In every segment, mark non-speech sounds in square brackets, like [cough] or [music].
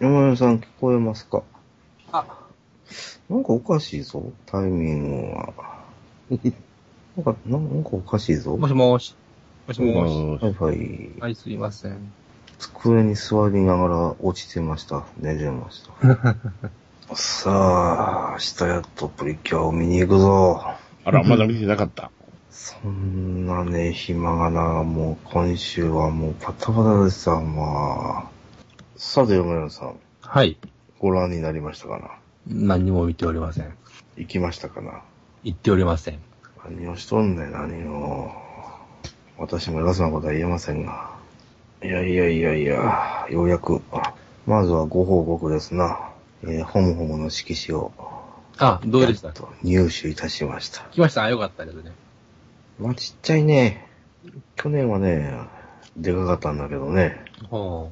山根さん聞こえますか？あ、なんかおかしいぞ、タイミングが。[laughs] なんか、なんかおかしいぞ。もしもし。もしもし。はいはい。はい、すいません。机に座りながら落ちてました。寝てました。[laughs] さあ、明日やっとプリキュアを見に行くぞ。あら、まだ見てなかった。[laughs] そんなね、暇がな、もう今週はもうパタパタでさ、まあ。さて、山根さん、はい。ご覧になりましたかな？何にも見ておりません。行きましたかな？言っておりません。何をしとんねん、何を。私も偉そうなことは言えませんが。いやいやいやいや、ようやく、まずはご報告ですな。えー、ホムホムの色紙を、あ、どうでした？入手いたしました。来ました？あ、よかったですね。まあ、ちっちゃいね。去年はね、でかかったんだけどね、ほ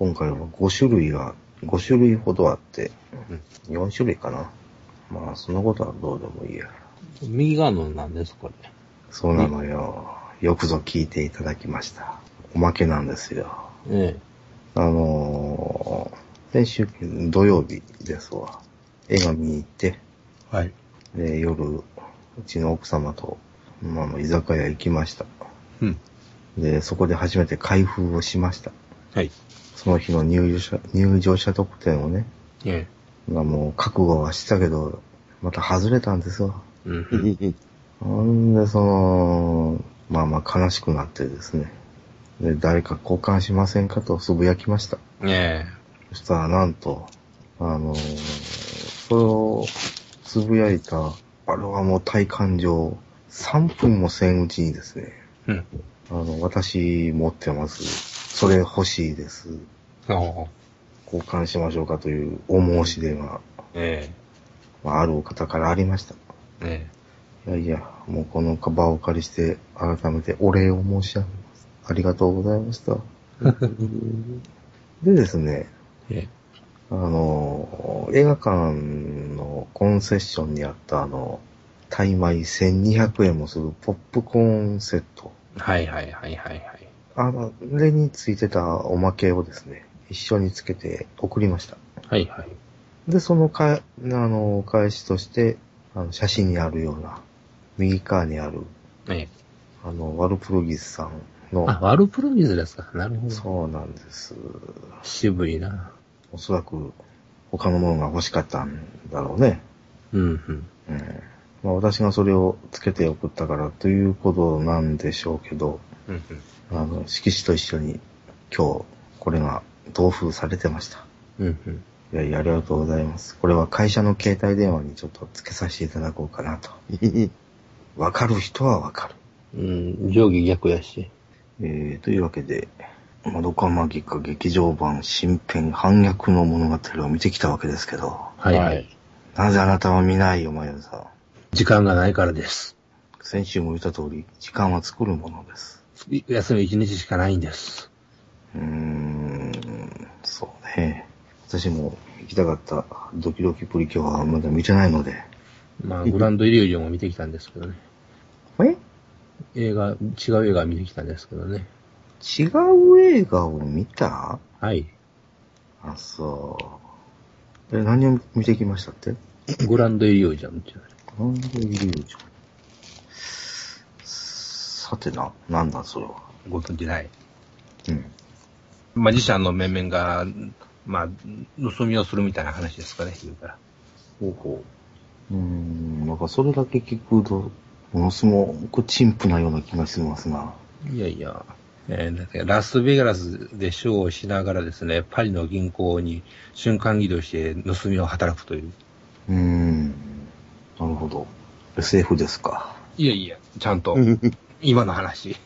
今回は5種類が、5種類ほどあって、4種類かな。まあ、そのことはどうでもいいや。う。右側のなんです、これ。そうなのよ。よくぞ聞いていただきました。おまけなんですよ。えあのー、先週土曜日ですわ。映画見に行って、え。はい。で、夜、うちの奥様と、まあ、あの居酒屋行きました。うん。で、そこで初めて開封をしました。はい。その日の入場者、入場者特典をね、えがもう覚悟はしたけど、また外れたんですわ。え。うん。[laughs] ほんで、その、まあまあ悲しくなってですね。で、誰か交換しませんかとつぶやきました。えそしたらなんと、あのーそれをつぶやいた、あれはもう体感上、3分もせんうちにですね、え。うん。あの、私持ってます。それ欲しいです。ああ。交換しましょうかというお申し出が、えまあ、あるお方からありました。え。えいやいや、もうこの場をお借りして、改めてお礼を申し上げます。ありがとうございました。[laughs] でですね、え。えあの、映画館のコンセッションにあったあの、タイ米1200円もするポップコーンセット。え。はいはいはいはいはい。あの、あれについてたおまけをですね、一緒につけて送りました。はいはい。で、そのか、あの、お返しとして、あの、写真にあるような、右側にある、ええ。あの、ワルプルギスさんの、あ、ワルプルギズですか。なるほど。そうなんです。渋いな。おそらく、他のものが欲しかったんだろうね。うんうん。うん。まあ、私がそれをつけて送ったからということなんでしょうけど、うんうん。あの、色紙と一緒に今日、これが同封されてました。うんうん。いやいや、ありがとうございます。これは会社の携帯電話にちょっとつけさせていただこうかなと。[laughs] わかる人はわかる。うん、上下逆やし。えー、というわけで、まどかマギカ劇場版新編反逆の物語を見てきたわけですけど、はいはい。なぜあなたは見ないよ、まゆさん。時間がないからです。先週も言った通り、時間は作るものです。い休み一日しかないんです。うーん、そうね。私も行きたかったドキドキプリキュアはまだ見てないので。まあ、グランドイリュージョンを見てきたんですけどね。[laughs] え？映画、違う映画見てきたんですけどね。違う映画を見た？はい。あ、そう。え、何を見てきましたって？グランドイリュージョンっていうグランドイリュージョン。さてな、なんだそれは。ご存じない。うん。マジシャンの面々が、まあ、盗みをするみたいな話ですかね、言うから。ほうほう。うーん、なんかそれだけ聞くと、ものすごく陳腐なような気がしますな。いやいや、えーラスベガスでショーをしながらですね、パリの銀行に瞬間移動して盗みを働くという。うーん。なるほど。SF ですか。いやいや、ちゃんと、今の話。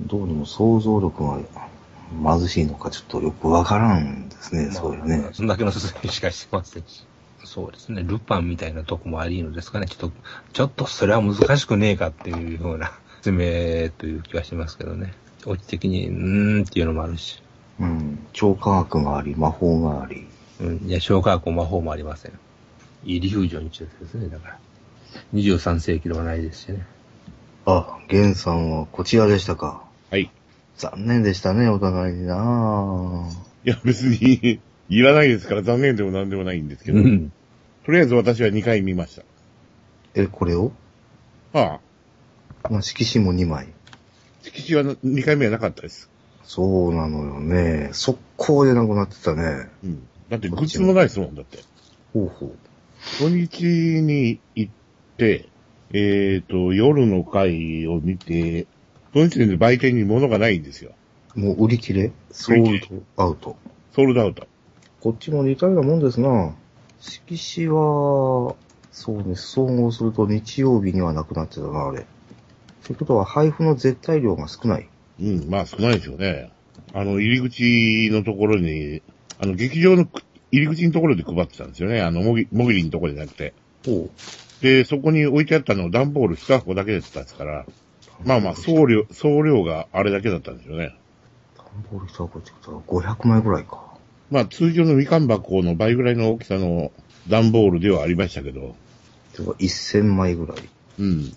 どうにも想像力が貧しいのかちょっとよくわからんですね、そういうねまあ。そんだけの進みしかしてませんし。そうですね、ルパンみたいなとこもありのですかね。ちょっと、ちょっとそれは難しくねえかっていうような [laughs] 説明という気がしますけどね。オチ的に、うーんっていうのもあるし。うん。超科学があり、魔法があり。うん、いや、消化学も魔法もありません。いいリフュージョンに中ですね、だから。23世紀ではないですしね。あ、ゲンさんはこちらでしたか。はい。残念でしたね、お互いになぁいや、別に、いらないですから残念でもなんでもないんですけど、うん。とりあえず私は2回見ましえ、これを？た。はあ、まあ、色紙も2枚。色紙は2回目はなかったです。そうなのよね。速攻でなくなってたね。うん。だってグッズもないですもん、だって。ほうほう。土日に行って、えっ、と、夜の回を見て、その時点で売店に物がないんですよ。もう売り切れ？ソールドアウト。ソールドアウト。こっちも似たようなもんですな。色紙は、そうね、総合すると日曜日にはなくなってたな、あれ。ってことは配布の絶対量が少ない。うん、まあ少ないでしょうね。あの、入り口のところに、あの、劇場のく入り口のところで配ってたんですよね。あの、もぎ、もぎりのところじゃなくて。ほう。で、そこに置いてあったの段ボール2箱だけだったんですから、まあまあ、送料、送料があれだけだったんでしょうね。段ボール1箱ってことは500枚ぐらいか。まあ、通常のみかん箱の倍ぐらいの大きさの段ボールではありましたけど、てか1000枚ぐらい。うん。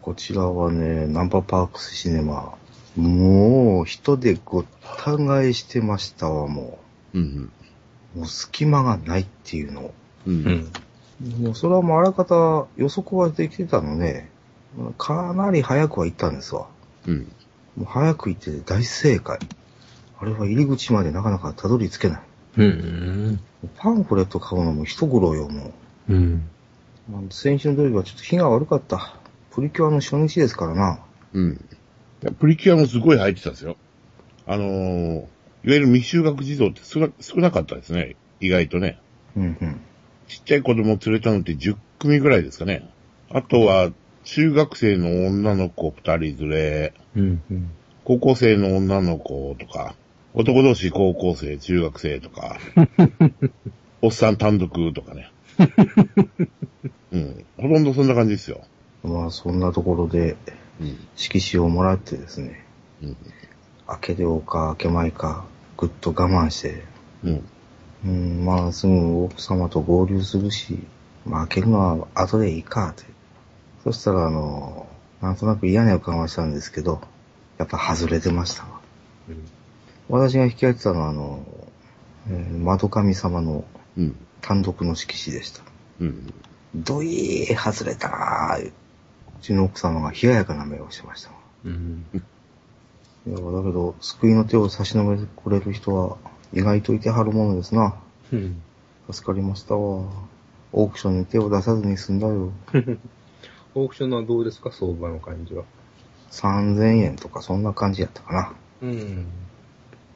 こちらはね、ナンバーパークスシネマ。もう、人でごった返してましたわ、もうん。う。もう隙間がないっていうの。う。うんん。もうそれはもうあらかた予測はできてたので、かなり早くは行ったんですわ。うん。もう早く行ってて大正解。あれは入り口までなかなかたどり着けない。うん。パンフレット買うのも一苦労よ、もうん。う。まあ先週の土曜日はちょっと日が悪かった。プリキュアの初日ですからな。うん。プリキュアもすごい入ってたんですよ。あのー、いわゆる未就学児童って少な少なかったですね。意外とね。うんうん。ちっちゃい子供連れたのって10組ぐらいですかね。あとは、中学生の女の子2人連れ、うん。うん。高校生の女の子とか、男同士高校生、中学生とか、[laughs] おっさん単独とかね。うん。ほとんどそんな感じですよ。まあそんなところでうん。色紙をもらってですね、うん。開けようか開けまいか、ぐっと我慢して、うん。うん、まあすぐ奥様と合流するし、まあ開けるのは後でいいかって。そしたらあの、なんとなく嫌な予感はしたんですけど、やっぱ外れてましたわ。私が引き当てたのはあの、えー、窓神様のうん。単独の色紙でした。うん。どいー、外れたー。うちの奥様が冷ややかな目をしてましたわ。うん。いや、だけど、救いの手を差し伸べてくれる人は意外といてはるものですな。うん。助かりましたわ。オークションに手を出さずに済んだよ。[laughs] オークションはどうですか？相場の感じは。3000円とかそんな感じやったかな。うん。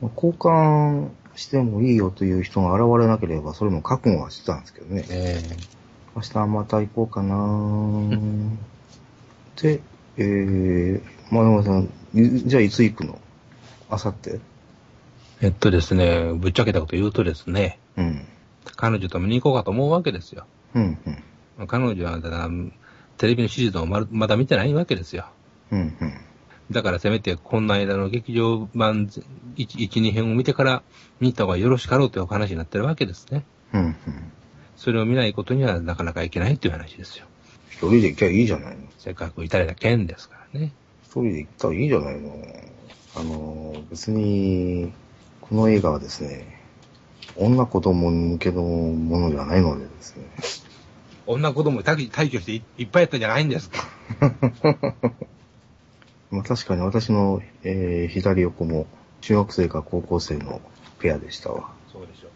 まあ交換してもいいよという人が現れなければ、それも覚悟はしてたんですけどね。え明日また行こうかなで、えー、前山さん、いじゃあいつ行くの？あさってえっとですね、ぶっちゃけたこと言うとですね、うん。彼女と見に行こうかと思うわけですよ。うん、うん。彼女は、だからテレビのシリーズをまだ見てないわけですよ。うん、うん。だからせめてこんな間の劇場版1、1 2編を見てから見た方がよろしかろうというお話になってるわけですね。うん、うん。それを見ないことにはなかなかいけないっていう話ですよ。一人で行きゃいいじゃないの。せっかくいただいた件ですからね。一人で行ったらいいじゃないの？あの、別に、この映画はですね、女子供向けのものではないのでですね。女子供退退去していいっぱいやったんじゃないんですか？[laughs] まあ確かに私の、えー左横も中学生か高校生のペアでしたわ。そうでしょう。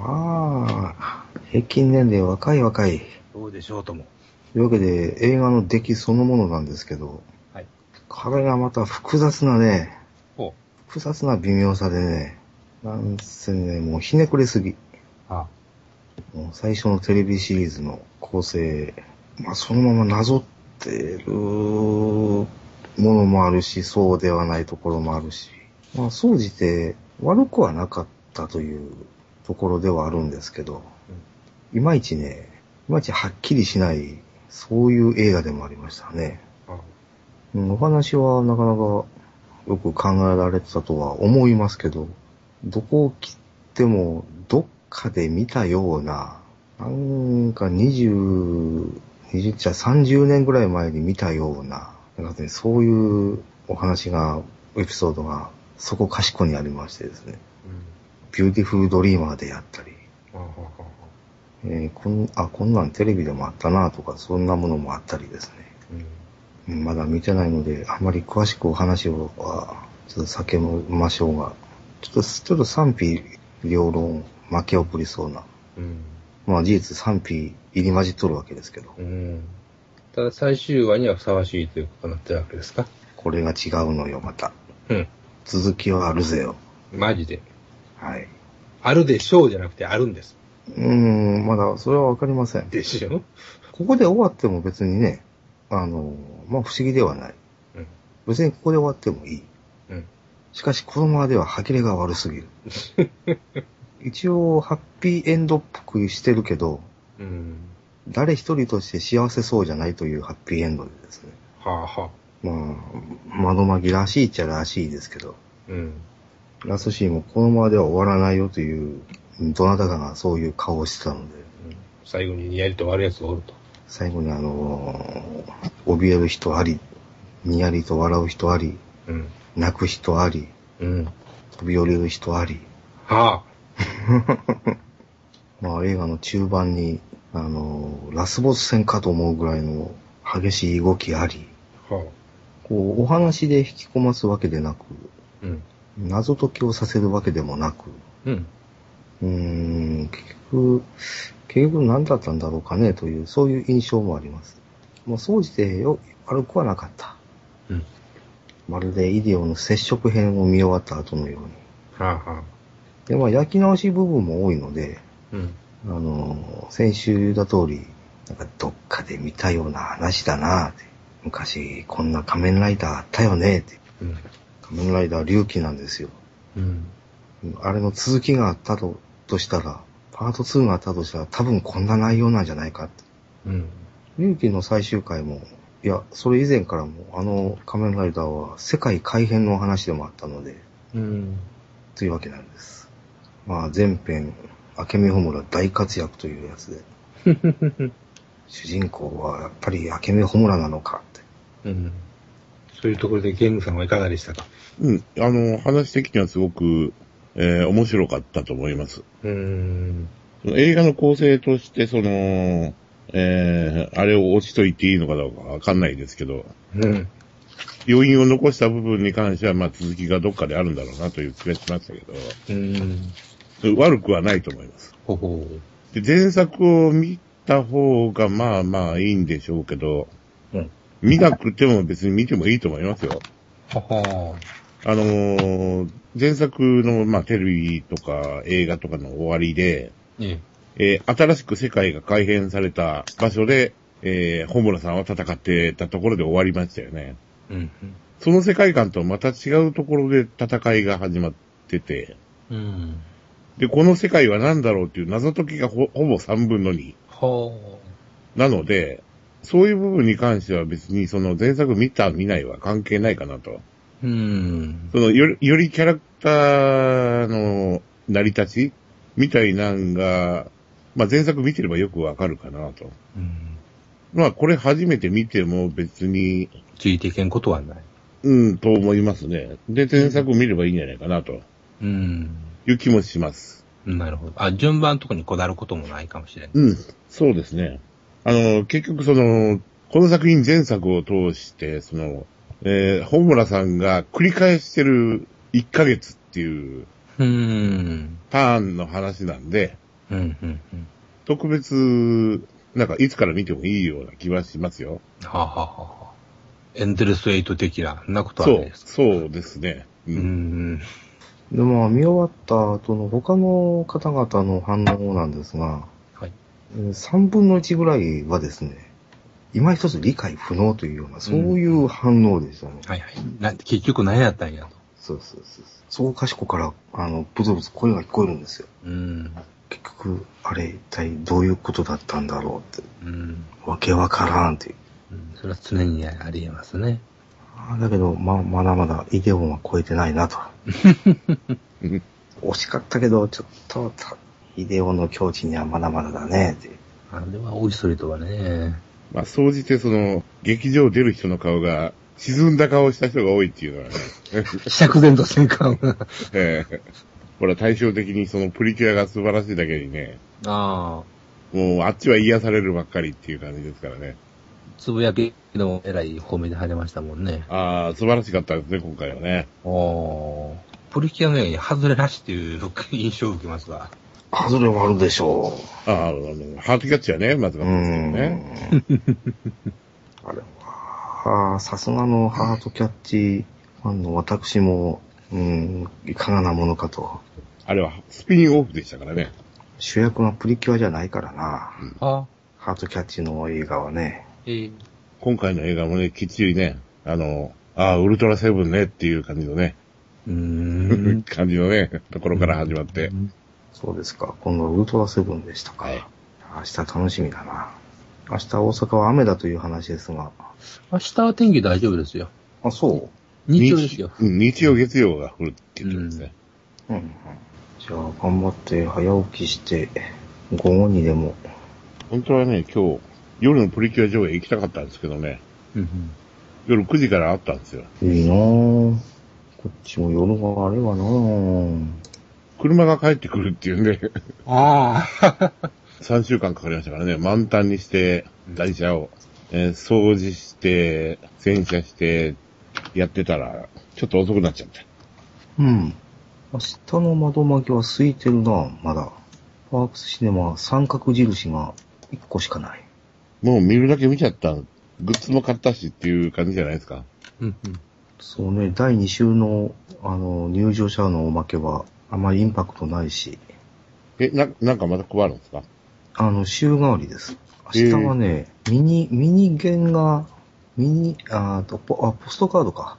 まあ、平均年齢若い若い。どうでしょうとも。というわけで映画の出来そのものなんですけど、はい。これがまた複雑なね、ほ複雑な微妙さでね、なんせね、もうひねくれすぎ。う。あもう最初のテレビシリーズの構成、まあそのままなぞってるものもあるし、そうではないところもあるし、まあ総じて悪くはなかったというところではあるんですけど、いまいちね、いまいちはっきりしない、そういう映画でもありましたね。あ。うんお話はなかなかよく考えられてたとは思いますけど、どこを切ってもどっかで見たような、なんか20、20じゃ30年ぐらい前に見たような、なんかね、そういうお話が、エピソードがそこかしこにありましてですね。ビューティフルドリーマーであったり、えーこん、あ、こんなんテレビでもあったなとか、そんなものもあったりですね。まだ見てないので、あまり詳しくお話をは、ちょっと避けましょうが、ちょっと、ちょっと賛否両論巻き起こりそうな。うん。まあ事実賛否入り混じっとるわけですけど、うん。ただ最終話にはふさわしいということになってるわけですか？これが違うのよ、また。うん。続きはあるぜよ。マジで？はい。あるでしょうじゃなくてあるんです。うーん、まだそれはわかりません。でしょ？ここで終わっても別にね、あの、まあ不思議ではない。うん。別にここで終わってもいい。うん。しかし、このままでは歯切れが悪すぎる。[laughs] 一応、ハッピーエンドっぽくしてるけど、うん。誰一人として幸せそうじゃないというハッピーエンドでですね。はあはあ。まあ、窓まぎらしいっちゃらしいですけど、うん。ラストシーンもこのままでは終わらないよという、どなたかがそういう顔をしてたので、うん最後ににやりと悪いやつがおると。最後にあのー怯える人あり、にやりと笑う人あり、うん。泣く人あり、うん。飛び降りる人あり、は [laughs] まあ映画の中盤に、あのーラスボス戦かと思うぐらいの激しい動きあり、あ。はあ。こう、お話で引き込ますわけでなく、うん。謎解きをさせるわけでもなく、うん。うーん、結局、結局何だったんだろうかねという、そういう印象もあります。もう総じてよ、悪くはなかった。うん。まるでイデオの接触編を見終わった後のように。はあはあ。で、まあ焼き直し部分も多いので、うん。あの、先週言った通り、なんかどっかで見たような話だなって。昔こんな仮面ライダーあったよねって。うん。仮面ライダー龍騎なんですよ。うん。あれの続きがあったととしたら、パート2があったとしたら多分こんな内容なんじゃないかって。うん。龍騎の最終回も、いや、それ以前からも、あの仮面ライダーは世界改変の話でもあったので、うん。というわけなんです。まあ前編、明美穂村大活躍というやつで、[laughs] 主人公はやっぱり明美穂村なのかって。うん。そういうところでゲームさんはいかがでしたか？うん。あの、話的にはすごく、えー面白かったと思います。うーん。映画の構成として、その、えー、あれを落ちといていいのかどうかわかんないですけど、うん。余韻を残した部分に関しては、まあ続きがどっかであるんだろうなという気がしましたけど、うん。悪くはないと思います。ほほで、前作を見た方がまあまあいいんでしょうけど、うん。見なくても別に見てもいいと思いますよ。ははあのー前作の、まあ、テレビとか映画とかの終わりで、ええー新しく世界が改変された場所で、えー、ホムラさんは戦ってたところで終わりましたよね。え。うん。その世界観とまた違うところで戦いが始まってて、うん。で、この世界は何だろうっていう謎解きがほほぼ3分の2。はなので、そういう部分に関しては別にその前作見た見ないは関係ないかなと。あ。うん。そのより、よりキャラクターの成り立ちみたいなんが、まあ前作見てればよくわかるかなと。うん。まあこれ初めて見ても別に、ついていけんことはない。うん、と思いますね。で、前作見ればいいんじゃないかなとうん。いう気もします。なるほど。あ、順番とかにこだわることもないかもしれない。うん、そうですね。あの、結局その、この作品前作を通して、その、えー、本村さんが繰り返してる1ヶ月っていううん。ターンの話なんで、うん、うん、うん。特別、なんかいつから見てもいいような気はしますよ。はあ、はあはあはあ、エンデルスエイト的な、そんなことはそうないで、す。そうですね。う。うんん。で、まあ見終わった後の他の方々の反応なんですが、はい。えー3分の1ぐらいはですね、今一つ理解不能というような、そういう反応でしたね。はいはい。な結局何やったんやと。そうそうそう。そう賢から、あの、ブツブツ声が聞こえるんですよ。うん。結局、あれ一体どういうことだったんだろうって、うん。わけわからんっていう。うんそれは常にあり得ますね。あだけど、ま、まだまだイデオンは超えてないなと。う [laughs] ん惜しかったけど、ちょっと、たイデオンの境地にはまだまだだねっていう。あれはおいそれとはね。まあ、総じてその、劇場出る人の顔が、沈んだ顔をした人が多いっていうのはね。[laughs] 釈然とせんかが。[laughs] ええほら、対照的にそのプリキュアが素晴らしいだけにね、ああ、もうあっちは癒されるばっかりっていう感じですからね。つぶやきのえらい褒めで入れましたもんね。ああ、素晴らしかったですね、今回はね。おー。プリキュアのように外れなしっていう [laughs] 印象を受けますが。外れはあるでしょああ、あの、ハートキャッチはね、まずう。かうったですけどね。ん。あれは、さすがのハートキャッチファンの私も、うん、いかがなものかと。あれはスピンオフでしたからね。主役がプリキュアじゃないからな。あハートキャッチの映画はね。えー、今回の映画もね、きっちりね、あの、ああ、ウルトラセブンねっていう感じのね、うーん。[laughs] 感じのね、ところから始まって。そうですか。今度はウルトラセブンでしたか。はい明日楽しみだな。明日大阪は雨だという話ですが。明日は天気大丈夫ですよ。あ、そ日曜ですよ。うん日曜、月曜が降るって言ってますね。ううんうん。じゃあ頑張って早起きして、午後にでも。本当はね、今日、夜のプリキュア上映行きたかったんですけどね、うん夜9時からあったんですよ。いいなぁ。こっちも夜があれはなぁ。車が帰ってくるっていうんで、ああ。[laughs] 3週間かかりましたからね、満タンにして、台車を、えー掃除して、洗車して、やってたら、ちょっと遅くなっちゃった。うん。明日の窓巻きは空いてるなまだ。パークスシネマ三角印が1個しかない。もう見るだけ見ちゃった。グッズも買ったしっていう感じじゃないですか。うんそうね、第2週の、あの、入場者のおまけは、あまりインパクトないし、え、な、なんかまた配るんですか？あの、週替わりです。明日はね、ミニ、ミニ原画、ミニ、あーと、ポ、あ、ポストカードか。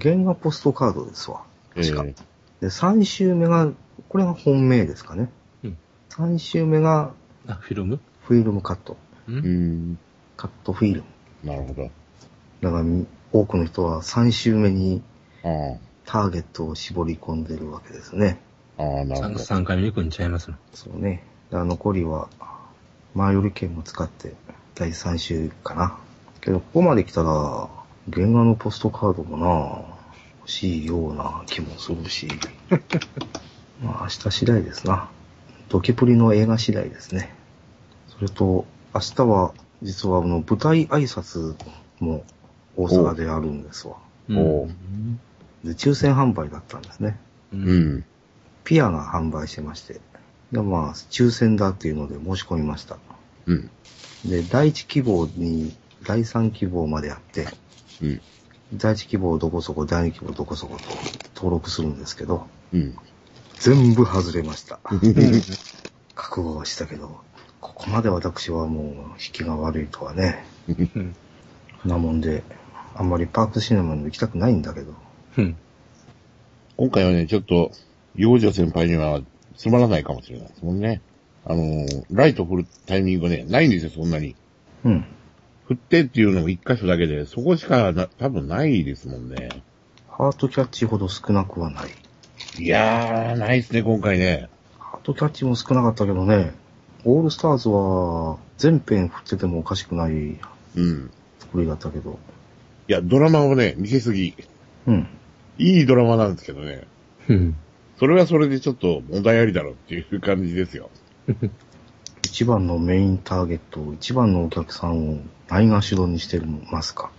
原画ポストカードですわ。確か。えで、3週目が、これが本命ですかね。うん3週目があ、フィルム？フィルムカット。うんん、カットフィルム。なるほど。だから、多くの人は3週目にあターゲットを絞り込んでるわけですね。あ、ああ、なるほ 3, ど。三回目に行くんちゃいますの？そうね。残りは、前より券も使って、第3週かな。けど、ここまで来たら、原画のポストカードもな、欲しいような気もするし。[laughs] まあ、明日次第ですな。ドキプリの映画次第ですね。それと、明日は、実はあの、舞台挨拶も大阪であるんですわ。おうで、抽選販売だったんですね。う。うんん。ピアが販売してまして。で、まあ、抽選だっていうので申し込みました。うん。で、第一希望に、第三希望まであって、うん。第一希望どこそこ、第二希望どこそこと登録するんですけど、うん。全部外れました。[laughs] 覚悟はしたけど、ここまで私はもう引きが悪いとはね。うん。なもんで、あんまりパークシネマにも行きたくないんだけど、うん。今回はね、ちょっと、幼女先輩にはつまらないかもしれないですもんね。あのー、ライト振るタイミングね、ないんですよ、そんなに。うん。振ってっていうのも一箇所だけで、そこしかな、多分ないですもんね。ハートキャッチほど少なくはない。いやー、ないですね、今回ね。ハートキャッチも少なかったけどね、オールスターズは全編振っててもおかしくないうん。作りだったけど、いや、ドラマをね、見せすぎ。うん。いいドラマなんですけどね。うん。それはそれでちょっと問題ありだろうっていう感じですよ。[laughs] 一番のメインターゲット、一番のお客さんをないがしろにしてますか？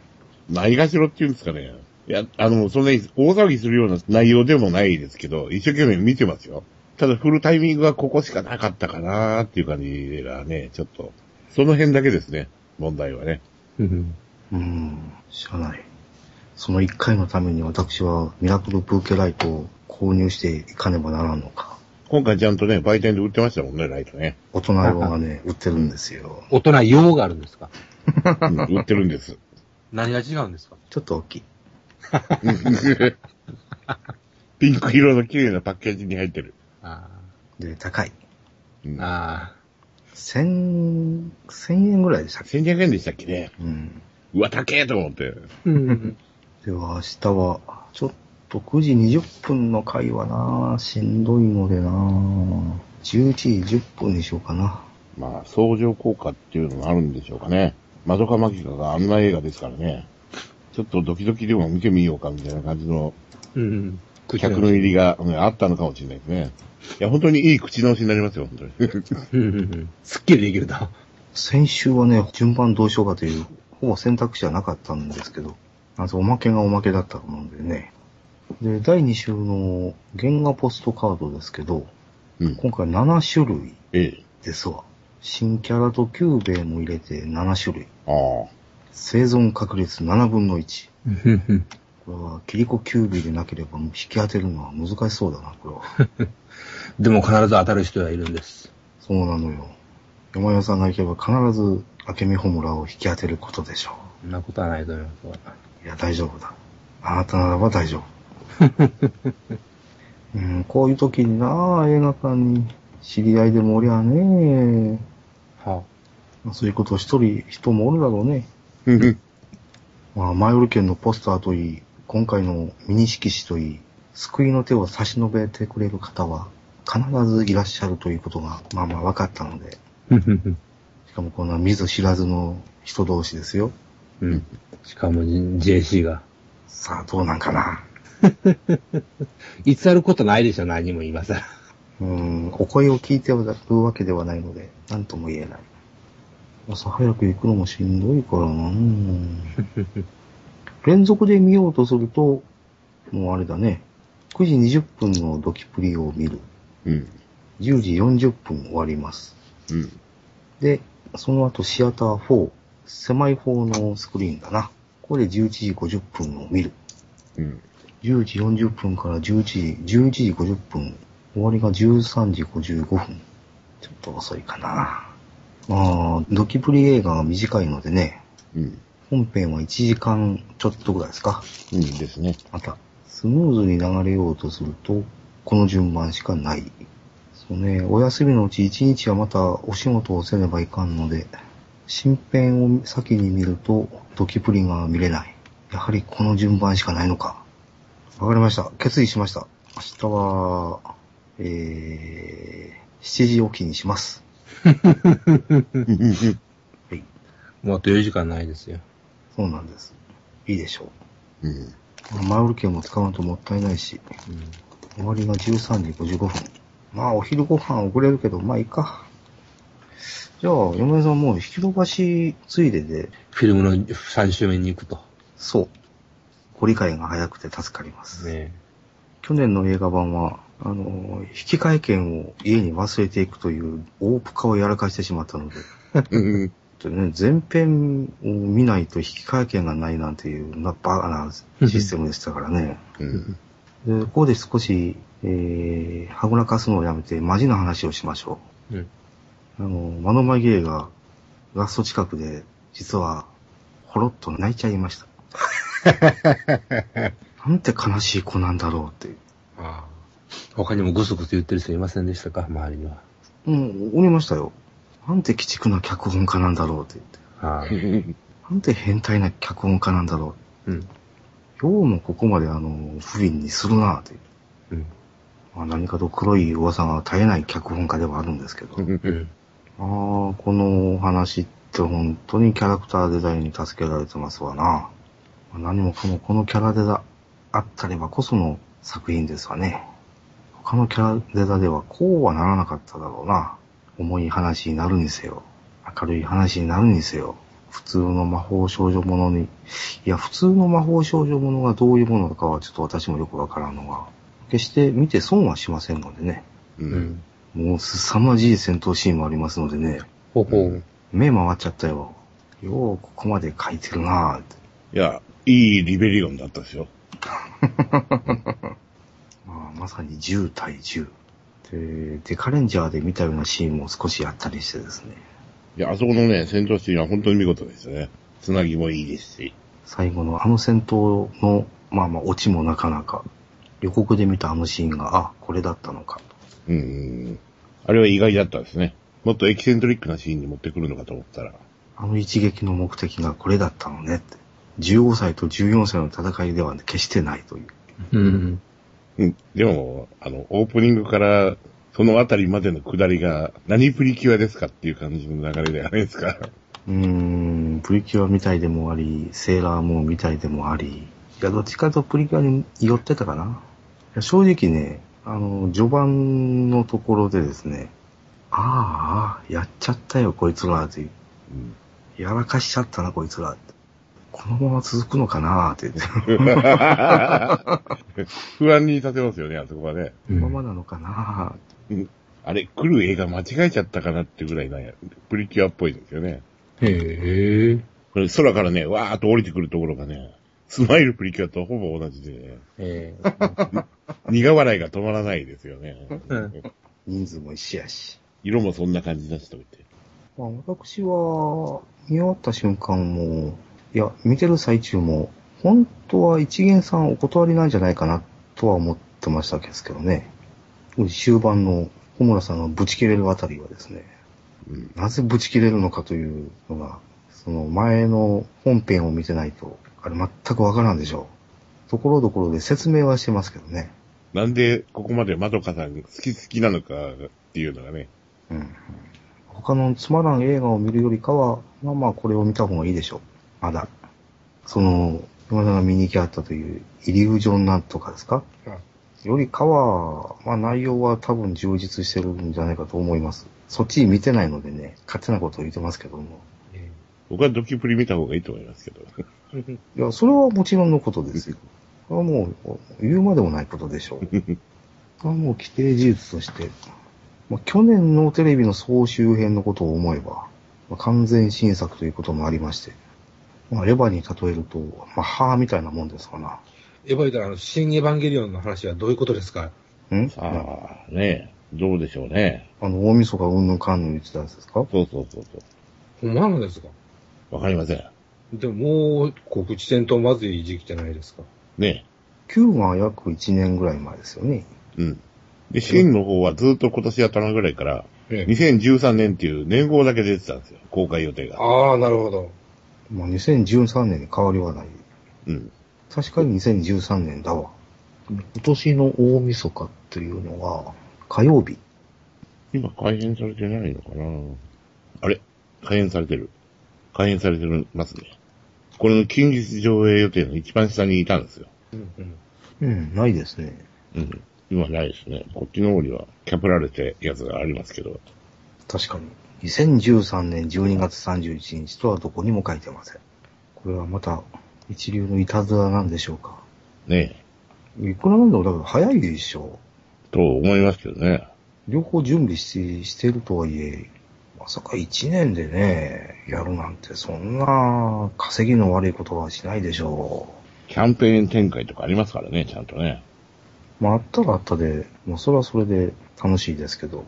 ないがしろっていうんですかね。いや、あの、そんなに大騒ぎするような内容でもないですけど、一生懸命見てますよ。ただ振るタイミングはここしかなかったかなーっていう感じがね、ちょっと、その辺だけですね、問題はね。うん。うーん、ない。その一回のために私はミラクルブーケライトを購入していかねばならんのか。今回ちゃんとね、売店で売ってましたもんね、ライトね。大人用がね、売ってるんですよ。大人用があるんですか？うん売ってるんです。何が違うんですか？ちょっと大きい。[laughs] ピンク色の綺麗なパッケージに入ってる。あで、高い。うんあ。あ千、千円ぐらいでしたっけ？1200円でしたっけね。うん。うわ、高えと思って。あ。うん。では明日は、ちょっと9時20分の回はなしんどいのでな11時10分にしようかな。まあ、相乗効果っていうのがあるんでしょうかね。まどかマギカがあんな映画ですからね。ちょっとドキドキでも見てみようかみたいな感じの。うん。客の入りが、うんあったのかもしれないですね。いや、本当にいい口直しになりますよ、本当に。うんうんうん。すっきりできると。先週はね、順番どうしようかという、ほぼ選択肢はなかったんですけど、まずおまけがおまけだったと思うんでね。で、第2週の原画ポストカードですけど、うん。今回7種類ええ。ですわ。新キャラとキュゥべえも入れて7種類。ああ。生存確率7分の1。うんうんこれは、キリコキュービィーでなければ引き当てるのは難しそうだな、これは。[laughs] でも必ず当たる人はいるんです。そうなのよ。山山さんが行けば必ず、暁美ほむらを引き当てることでしょそんなことはないと思います。いや、大丈夫だ。あなたならば大丈夫。[laughs] うん、こういう時にな映画館に知り合いでもおりゃねはまあそういうことをしとる人もおるだろうね。うんうんまあ、マイオル県のポスターといい、今回のミニ色紙といい、救いの手を差し伸べてくれる方は必ずいらっしゃるということが、まあまあ分かったので、あ。うんしかもこんな見ず知らずの人同士ですよ。うん。しかも JC が。さあ、どうなんかな。[laughs] 偽ることないでしょ、何も今更。うん、お声を聞いてるわけではないので、なんとも言えない。朝早く行くのもしんどいからな [laughs] 連続で見ようとすると、もうあれだね。9時20分のドキプリを見る。うん。10時40分終わります。うん。で、その後シアター4、狭い方のスクリーンだな。これで11時50分を見る。うん。10時40分から11時、11時50分。終わりが13時55分。ちょっと遅いかな。まあ、ドキプリ映画が短いのでね、うん。本編は1時間ちょっとぐらいですか。うんですね。また、スムーズに流れようとすると、この順番しかない。そうね、お休みのうち1日はまたお仕事をせねばいかんので、新編を先に見ると、ドキプリが見れない。やはりこの順番しかないのか。わかりました。決意しました。明日は、えー、7時起きにします。[laughs] はい。もうあと4時間ないですよ。そうなんです。いいでしょうん。う。マイオル券も使わんともったいないし、終わりが13時55分。まあ、お昼ご飯遅れるけど、まあいいか。じゃあ、嫁さんもう引き延ばしついでで、フィルムの3周目に行くと。そう。ご理解が早くて助かります。ね去年の映画版は、あの、引き換え券を家に忘れていくという大プカをやらかしてしまったので、ね、前編を見ないと引き換え券がないなんていう、なバカなシステムでしたからね。うん。で、ここで少し、えー、はぐらかすのをやめて、マジな話をしましょうん。う。あの、マノマゲーが、ラスト近くで、実は、ほろっと泣いちゃいました。[laughs] なんて悲しい子なんだろうっていう。ああ。他にもグスグス言ってる人いませんでしたか？周りには。うん、おりましたよ。なんて鬼畜な脚本家なんだろうって言って。ああ。なんて変態な脚本家なんだろうん。う。ようもここまであの、不憫にするなって。うん。まあ、何かと黒い噂が絶えない脚本家ではあるんですけど。うん。ああ、このお話って本当にキャラクターデザインに助けられてますわな。何もかもこのキャラデザあったればこその作品ですわね。他のキャラデザではこうはならなかっただろうな。重い話になるにせよ。明るい話になるにせよ。普通の魔法少女ものに、いや、普通の魔法少女ものがどういうものかはちょっと私もよくわからんのが、決して見て損はしませんのでね。う。ん。もう凄まじい戦闘シーンもありますのでね。ほほう。目回っちゃったよ。よう、ここまで書いてるなぁ。いや、いいリベリオンだったですよ。[laughs] まあ、まさに10対10。で、デカレンジャーで見たようなシーンも少しあったりしてですね。いや、あそこのね、戦闘シーンは本当に見事ですね。つなぎもいいですし。最後のあの戦闘の、まあまあ、オチもなかなか、予告で見たあのシーンが、あ、これだったのかと。うん。あれは意外だったですね。もっとエキセントリックなシーンに持ってくるのかと思ったら。あの一撃の目的がこれだったのねって。15歳と14歳の戦いでは決してないという。うん。うん。でも、あの、オープニングから、そのあたりまでの下りが、何プリキュアですかっていう感じの流れではないですか。うーん、プリキュアみたいでもあり、セーラームーンみたいでもあり、いや、どっちかというとプリキュアに寄ってたかな。や正直ね、あの、序盤のところでですね、ああ、やっちゃったよ、こいつらっていう。うんやらかしちゃったな、こいつらって。このまま続くのかなって言って、不安にさせますよね、あそこはね。このままなのかなってあれ、来る映画間違えちゃったかなってぐらいなんや。プリキュアっぽいんですよね。へえ。これ空からね、わーっと降りてくるところがね、スマイルプリキュアとほぼ同じでね、え苦笑いが止まらないですよね。うん人数も一緒やし。色もそんな感じだしと言って。まあ、私は、見終わった瞬間も、いや、見てる最中も、本当は一元さんお断りなんじゃないかなとは思ってましたですけどね。終盤の小村さんがブチ切れるあたりはですね、うん。なぜブチ切れるのかというのが、その前の本編を見てないと、あれ全くわからんでしょう。ところどころで説明はしてますけどね。なんでここまでまどかさんが好き好きなのかっていうのがね。うん。他のつまらん映画を見るよりかは、まあまあこれを見た方がいいでしょう。まだ。その、山田が見に行きあったという、イリュージョンなんとかですかよりかは、まあ内容は多分充実してるんじゃないかと思います。そっち見てないのでね、勝手なことを言ってますけども。僕はドキュプリ見た方がいいと思いますけど。[laughs] いや、それはもちろんのことですよ。これはもう、言うまでもないことでしょう。これはもう規定事実として、まあ、去年のテレビの総集編のことを思えば、まあ、完全新作ということもありまして、まあ、エヴァに例えると、まあ、歯みたいなもんですかな。エヴァ言うたら、あの、新エヴァンゲリオンの話はどういうことですか？ん？ああ、ねえ、どうでしょうね。あの、大晦日うんぬんかんぬん言ってたやつですか？そうそうそうそほんまなんですか？う。わかりません。でももう告知せんとまずい時期じゃないですか。ね ?9 が約1年ぐらい前ですよね。え。うん。で、シンの方はずっと今年頭ぐらいから、ええ2013年っていう年号だけ出てたんですよ。公開予定が。ああ、なるほど。まあ、2013年に変わりはない。うん。確かに2013年だわ。今年の大晦日っていうのは、火曜日。今改編されてないのかなあれ？改編されてる。改編されてますね。これの近日上映予定の一番下にいたんですよ。うんうん。うん、ないですね。うん。今ないですね。こっちの方にはキャプられてやつがありますけど。確かに。2013年12月31日とはどこにも書いてません。これはまた、一流のいたずらなんでしょうか。ねいくらなんでもだから早いでしょえ。と思いますけどね。両方準備してしてるとはいえ、まさか1年でね、やるなんてそんな稼ぎの悪いことはしないでしょキャンペーン展開とかありますからね、ちゃんとね。う。まああったらあったで、もうそれはそれで楽しいですけど、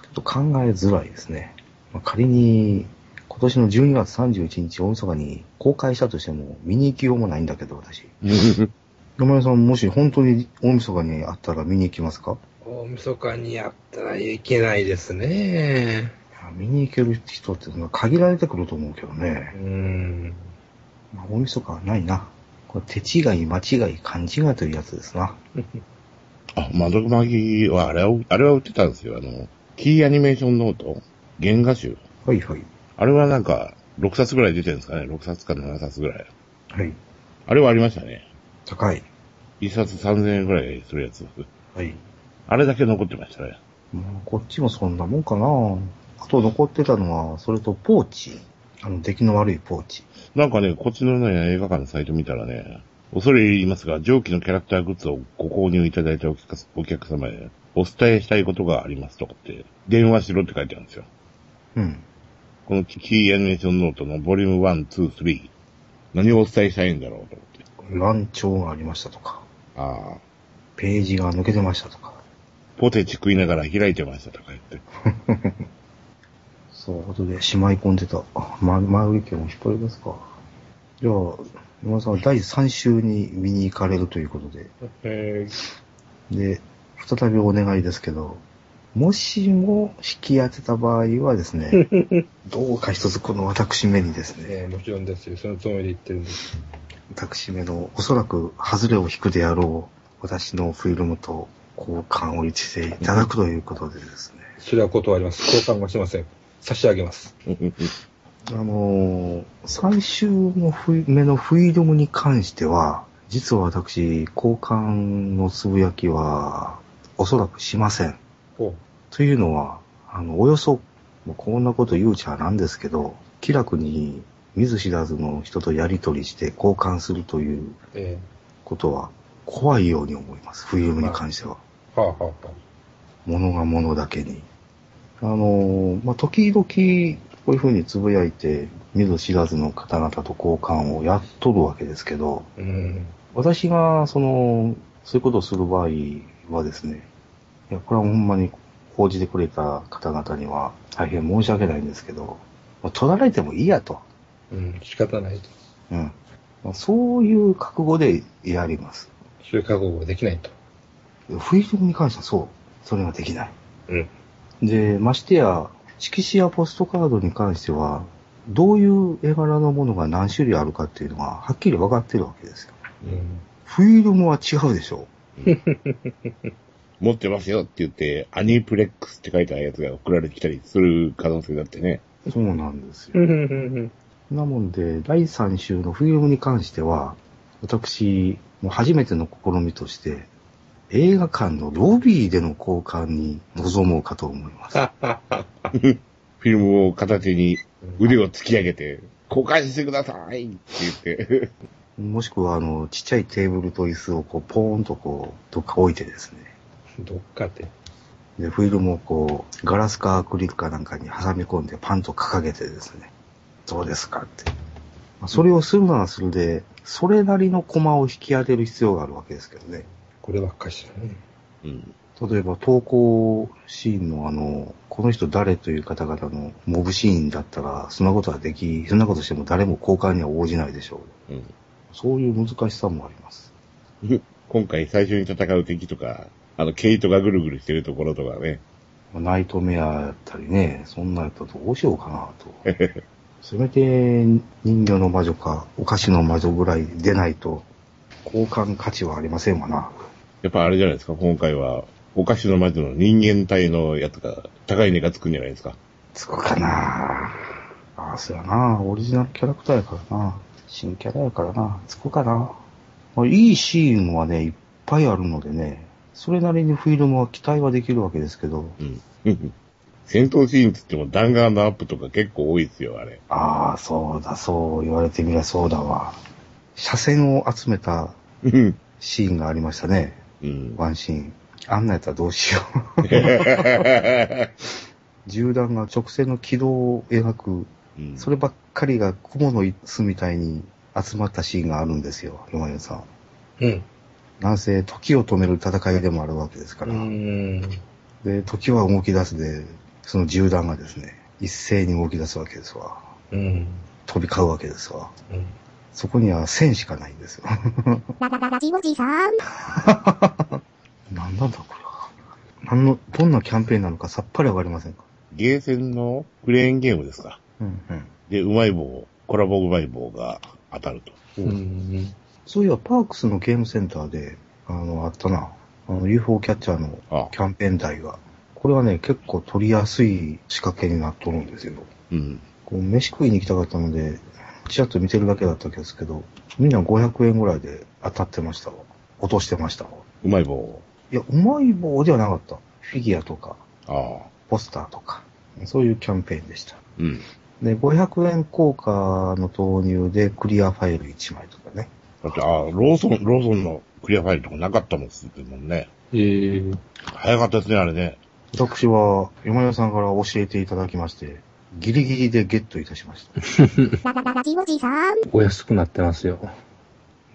ちょっと考えづらいですね。まあ、仮に今年の12月31日大晦日に公開したとしても見に行きようもないんだけど私。[laughs] 山根さんもし本当に大晦日にあったら見に行きますか？大晦日にやったらいけないですね。見に行ける人ってのは限られてくると思うけどねう。ん。まあ、大晦日はないな。これ手違い、間違い、勘違いというやつですな。[laughs] あ、窓マギは、あれは、あれは売ってたんですよ。あの、キーアニメーションノート原画集はいはい。あれはなんか、6冊ぐらい出てるんですかね ?6 冊か7冊ぐらい。はい。あれはありましたね。高い。1冊3000円ぐらいするやつ。はい。あれだけ残ってましたね。まあ、こっちもそんなもんかな。あと残ってたのは、それとポーチ。あの、出来の悪いポーチ。なんかね、こっちのね、映画館のサイト見たらね、恐れ入りますが、上記のキャラクターグッズをご購入いただいたお客様へ、お伝えしたいことがありますとかって、電話しろって書いてあるんですよ。うん。このキーアニメーションノートのボリューム1、2、3。何をお伝えしたいんだろうと思って。乱調がありましたとか、ああ、ページが抜けてましたとか。ポテチ食いながら開いてましたとか言って。[laughs] そう、ことでしまい込んでた。あ、ま、前売り券を引っ張りますか。じゃあ、山田さんは第3週に見に行かれるということで。えで、再びお願いですけど、もしも引き当てた場合はですね、[laughs] どうか一つこの私めにですね、えもちろんですよ。そのつもりで言ってるんです。私めのおそらく外れを引くであろう私のフィルムと交換をしていただくということでですね、それは断ります。交換はしません。差し上げます。あのー最終のフィ目のフィルムに関しては、実は私、交換のつぶやきは、おそらくしません。ほというのは、あの、およそ、もうこんなこと言うちゃなんですけど、気楽に見ず知らずの人とやりとりして交換するということは怖いように思います。フィルムに関しては。あ、はあはあ、物が物だけに。あの、まあ、時々、こういう風につぶやいて、見ず知らずの方々と交換をやっとるわけですけど、うん。私が、その、そういうことをする場合はですね、いや、これはほんまに報じてくれた方々には大変申し訳ないんですけど、まあ取られてもいいやと。うん、仕方ないと。うん。まあそういう覚悟でやります。そういう覚悟ができないと。フィルムに関してはそう。それができない。うん。で、ましてや、色紙やポストカードに関しては、どういう絵柄のものが何種類あるかっていうのがはっきり分かってるわけですよ。うん。フィルムは違うでしょ。持ってますよって言って、アニプレックスって書いたやつが送られてきたりする可能性だってね。そうなんですよ。なもんで、第3週のフィルムに関しては、私、もう初めての試みとして、映画館のロビーでの交換に臨もうかと思います。[laughs] フィルムを片手に腕を突き上げて、交換してくださいって言って。もしくは、あの、ちっちゃいテーブルと椅子をこう、ポーンとこう、どっか置いてですね。どっかで。で、フィルムをこう、ガラスかアクリルかなんかに挟み込んでパンと掲げてですね。どうですかって。まあそれをするならするで、それなりのコマを引き当てる必要があるわけですけどね。こればっかしだね。うん。例えば投稿シーンのあの、この人誰という方々のモブシーンだったら、そんなことはでき、そんなことしても誰も交換には応じないでしょう。うん。そういう難しさもあります。[laughs] 今回最初に戦う敵とか、あの、毛糸がぐるぐるしてるところとかね。ナイトメアやったりね、そんなやったらどうしようかなと。[laughs] せめて人魚の魔女かお菓子の魔女ぐらい出ないと交換価値はありませんわな。やっぱあれじゃないですか、今回は、お菓子の魔女の人間体のやつが、高い値がつくんじゃないですか。つくかなああ、そうやな。オリジナルキャラクターやからな。新キャラやからな。つくかな。まあいいシーンはね、いっぱいあるのでね、それなりにフィルムは期待はできるわけですけど、うん。戦闘シーンつっても弾丸のアップとか結構多いですよ、あれ。ああ、そうだ、そう言われてみりゃそうだわ。車線を集めたうん。シーンがありましたね。うん。ワンシーン。あんなやったらどうしよう。[laughs] 銃弾が直線の軌道を描く、うんそればっかりが雲の巣みたいに集まったシーンがあるんですよ、ヨマヨさん。うん。なんせ、時を止める戦いでもあるわけですから。うん。で、時は動き出すで、その銃弾がですね、一斉に動き出すわけですわ。うん。飛び交うわけですわ。うん。そこには線しかないんですよ。ララララジオジさん。なんなんだこれは。なんの、どんなキャンペーンなのかさっぱりわかりませんか？ゲーセンのクレーンゲームですか。うんうん。で、うまい棒、コラボうまい棒が当たると。うん。そういえば、パークスのゲームセンターで、あの、あったな。あの、UFO キャッチャーのあキャンペーン台が。これはね、結構取りやすい仕掛けになっとるんですよ。うん。こう飯食いに行きたかったので、ちらっと見てるだけだったんですけど、みんな500円ぐらいで当たってましたわ。落としてましたわ。うまい棒。いや、うまい棒ではなかった。フィギュアとか、ああ。ポスターとか、そういうキャンペーンでした。うん。で、500円硬貨の投入でクリアファイル1枚とかね。だって、ああ、ローソン、ローソンのクリアファイルとかなかったもんすもんね。ええ早かったですね、あれね。私は、山屋さんから教えていただきまして、ギリギリでゲットいたしました。[laughs] お安くなってますよ。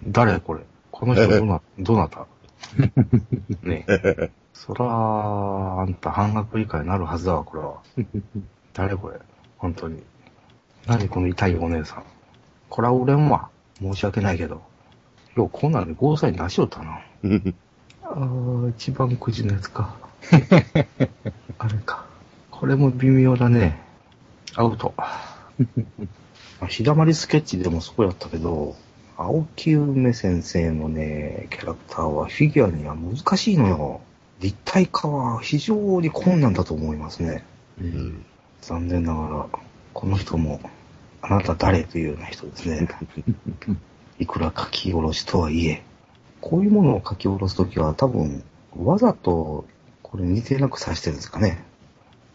誰これ？この人どな、[laughs] どなた？ねえ。[laughs] そら、あんた半額以下になるはずだわ、これは。誰これ？本当に。何この痛いお姉さん？これは売れんわ。申し訳ないけど。よう、こんなんでゴーサイン出しよったな。あー、一番くじのやつか。あれか。これも微妙だね。アウト。[laughs] まあ日だまりスケッチでもそうやったけど、青木梅先生のね、キャラクターはフィギュアには難しいのよ。立体化は非常に困難だと思いますね。う。うんん。残念ながら、この人も、あなた誰というような人ですね。[laughs] いくら書き下ろしとはいえ、こういうものを書き下ろすときは多分、わざとこれ似てなくさしてるんですかね。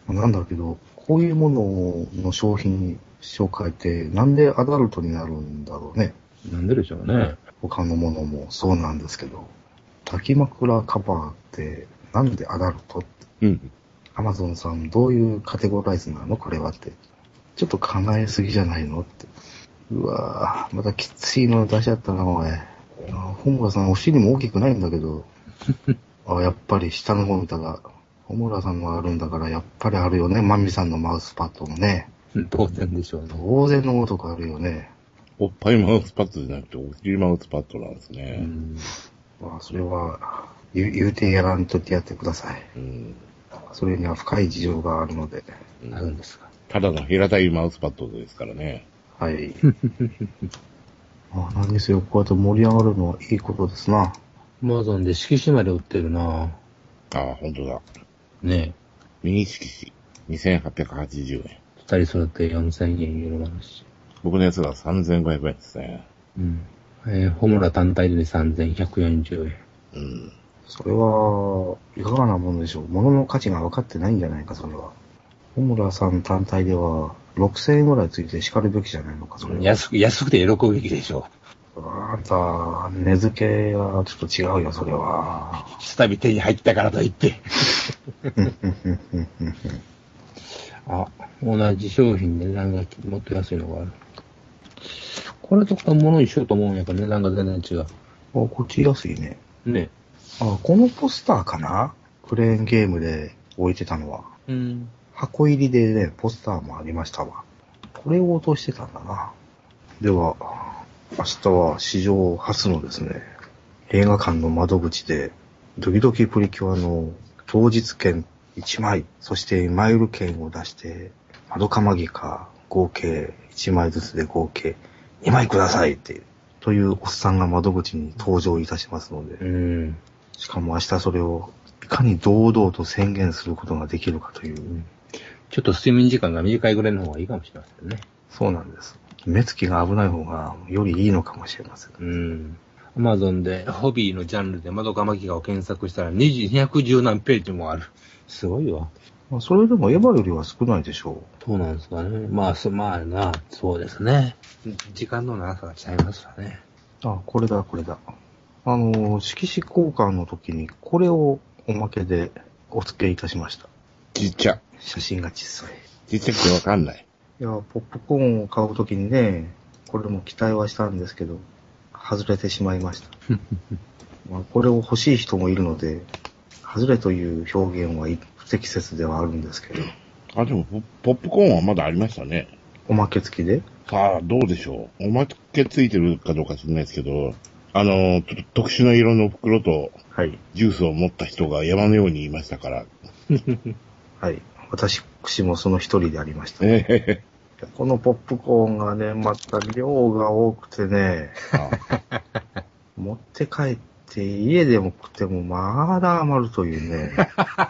なんだけど、こういうものの商品紹介ってなんでアダルトになるんだろうね。なんででしょうね。他のものもそうなんですけど、抱き枕カバーってなんでアダルトうん。アマゾンさんどういうカテゴライズなのこれはって。ちょっと考えすぎじゃないのって。うわぁ、またきついの出しちゃったな、おい。あホムラさんお尻も大きくないんだけど。[laughs] あやっぱり下の方見たら、ホムラさんがあるんだからやっぱりあるよね。マミさんのマウスパッドもね。当然でしょうね。当然のごとくあるよね。おっぱいマウスパッドじゃなくて、お尻マウスパッドなんですうね。ん。まあ、それは、言う言うてやらんとってやってください。うん。それには深い事情があるので。あるんですか？ただの平たいマウスパッドですからね。はい。ま [laughs] あ、何にせよ、こうやって盛り上がるのはいいことですな。アマゾンで色紙まで売ってるなああ、本当だ。ねミニ色紙。2880円。え。二人揃って4000円ユーロ話。僕のやつが3500円ですね。うん。えー、ホムラ単体で3140円。うん。それは、いかがなものでしょう。物の価値が分かってないんじゃないか、それは。小村さん単体では、6000円ぐらいついて叱るべきじゃないのか、それは。安く、安くて喜ぶべきでしょあんた、値付けはちょっと違うよ、それは。う。スタビ手に入ったからといって。あ、同じ商品で値段がもっと安いのがある。これとか物一緒と思うんやから値段が全然違う。あ、こっち安いね。ねあ、このポスターかな？クレーンゲームで置いてたのは。うん。箱入りでね、ポスターもありましたわ。これを落としてたんだな。では、明日は史上初のですね、映画館の窓口で、ドキドキプリキュアの当日券1枚、そしてマイル券を出して、窓かまぎか合計1枚ずつで合計2枚くださいって、というおっさんが窓口に登場いたしますので、うん。しかも明日それをいかに堂々と宣言することができるかという、ちょっと睡眠時間が短いぐらいの方がいいかもしれませんね。そうなんです。目つきが危ない方がよりいいのかもしれません。うん。アマゾンでホビーのジャンルで窓かまぎ画を検索したら20 210何ページもある。すごいわ。まあ、それでもエヴァよりは少ないでしょそうなんですかね。まあ、そまあな、そうですね。時間の長さが違いますわね。う。あ、これだ、これだ。あの、色紙交換の時にこれをおまけでお付けいたしました。ちっちゃ。写真が小さい。ちっちゃくてわかんない。いや、ポップコーンを買う時にね、これも期待はしたんですけど、外れてしまいました。[laughs] まあ、これを欲しい人もいるので、外れという表現は不適切ではあるんですけど、あ、でもポ、ポップコーンはまだありましたね。おまけ付きで？さあ、どうでしょう。おまけついてるかどうか知らないですけど、あの、ちょっと特殊な色の袋とはい。ジュースを持った人が山のようにいましたから。[laughs] はい。私もその一人でありました。えへこのポップコーンがね、また量が多くてね、あ持って帰って家でも食ってもまだ余るというね。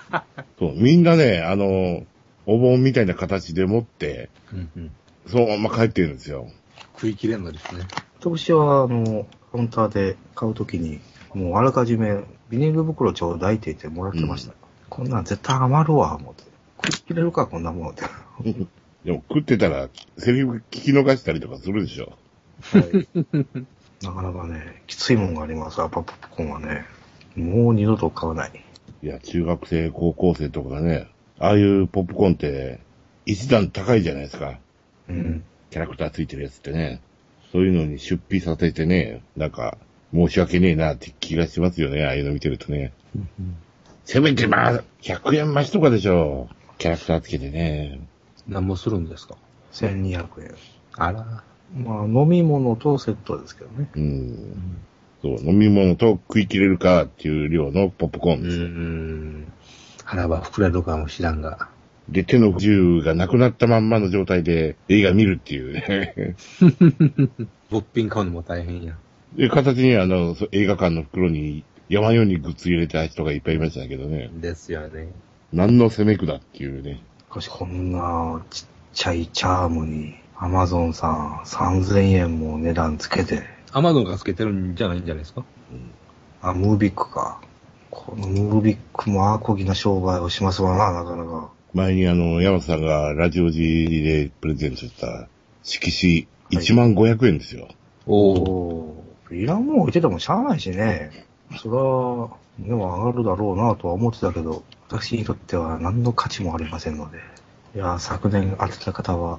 [laughs] そう、みんなね、あの、お盆みたいな形で持って、うんうん。そのまま帰ってるんですよ。食い切れんのですね。私は、あの、カウンターで買うときに、もうあらかじめビニール袋ちょうだいって言ってもらってました。こんなん絶対余るわ、思って。食い切れるか、こんなものって。[laughs] でも食ってたら、セリフ聞き逃したりとかするでしょ。はい。なかなかね、きついもんがあります、アパポップコーンはね。もう二度と買わない。いや、中学生、高校生とかがね、ああいうポップコーンって、一段高いじゃないですか。うん。キャラクターついてるやつってね。そういうのに出費させてね、なんか、申し訳ねえなって気がしますよね、ああいうの見てるとね。せめてまあ、100円増しとかでしょ。キャラクターつけてね。何もするんですか？1200円。あら。まあ、飲み物とセットですけどね。うん。そう、飲み物と食い切れるかっていう量のポップコーンうです。ん。腹は膨れるかもしらんが。で、手の不自由がなくなったまんまの状態で映画見るっていうね。物品買うのも大変や。で、形にあの、そう映画館の袋に山ようにグッズ入れた人がいっぱいいましたけどね。ですよね。何の攻めくだっていうね。しかし、こんなちっちゃいチャームに、アマゾンさん3000円も値段つけて、アマゾンがつけてるんじゃないんじゃないですか？あ、ムービックか。このムービックもアコギな商売をしますわな、なかなか。前にあの、山さんがラジオ G でプレゼントした色紙1万500円ですよ。おお。おーいらんもん置いててもしゃあないしね。それは、値は上がるだろうなとは思ってたけど、私にとっては何の価値もありませんので。いや、昨年当てた方は、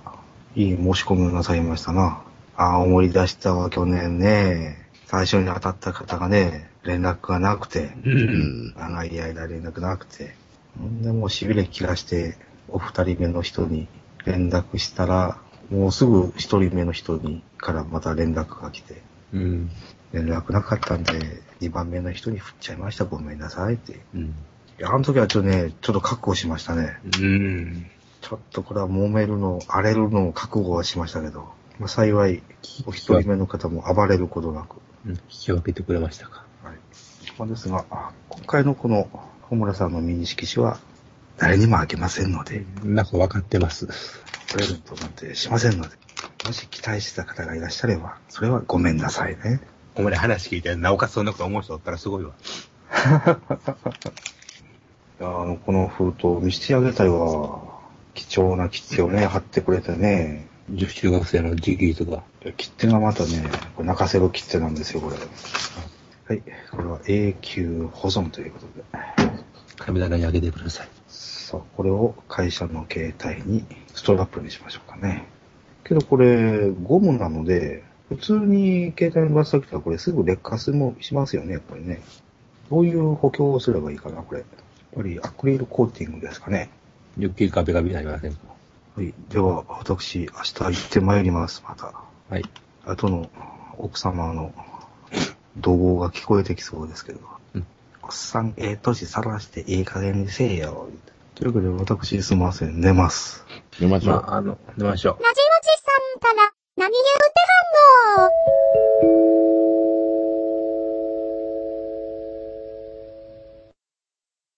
いい申し込みをなさいましたな。ああ、思い出したわ、去年ね。最初に当たった方がね、連絡がなくて。長い間連絡なくて。ほんでもう痺れ切らして、お二人目の人に連絡したら、もうすぐ一人目の人にからまた連絡が来て、うん。連絡なかったんで、二番目の人に振っちゃいました。ごめんなさいって。うん。いや、あの時はちょっとね、ちょっと覚悟しましたね。うん。ちょっとこれは揉めるの、荒れるのを覚悟はしましたけど、まあ、幸い、お一人目の方も暴れることなく。うん引き分けてくれましたか。はい。まあですが、今回のこの、小村さんのミニ色紙は、誰にもあげませんので、なんか分かってます。プレゼントなんてしませんので、もし期待してた方がいらっしゃれば、それはごめんなさいね。お前ら話聞いて、なおかつそんなこと思う人おったらすごいわ。[laughs] いやあの、この封筒見せてあげたいわ。貴重な切手をね、貼ってくれてね。女子中学生の直筆が。切手がまたね、これ泣かせる切手なんですよ、これ。はい。これは永久保存ということで。神棚にあげてください。さあ、これを会社の携帯にストラップにしましょうかね。けどこれ、ゴムなので、普通に携帯にバスときたらこれすぐ劣化すもしますよね、これね。どういう補強をすればいいかな、これ。やっぱりアクリルコーティングですかね。ゆっきりガビガビになりませんか？はい。では、私、明日行ってまいります、また。はい。後の奥様の怒号が聞こえてきそうですけど。うんおっさん、ええ年さらしていい加減にせえよ。というわけで、私、すみません。寝ます。寝ましょう。まあ、あの、寝ましょう。ラジオジさんから何言うては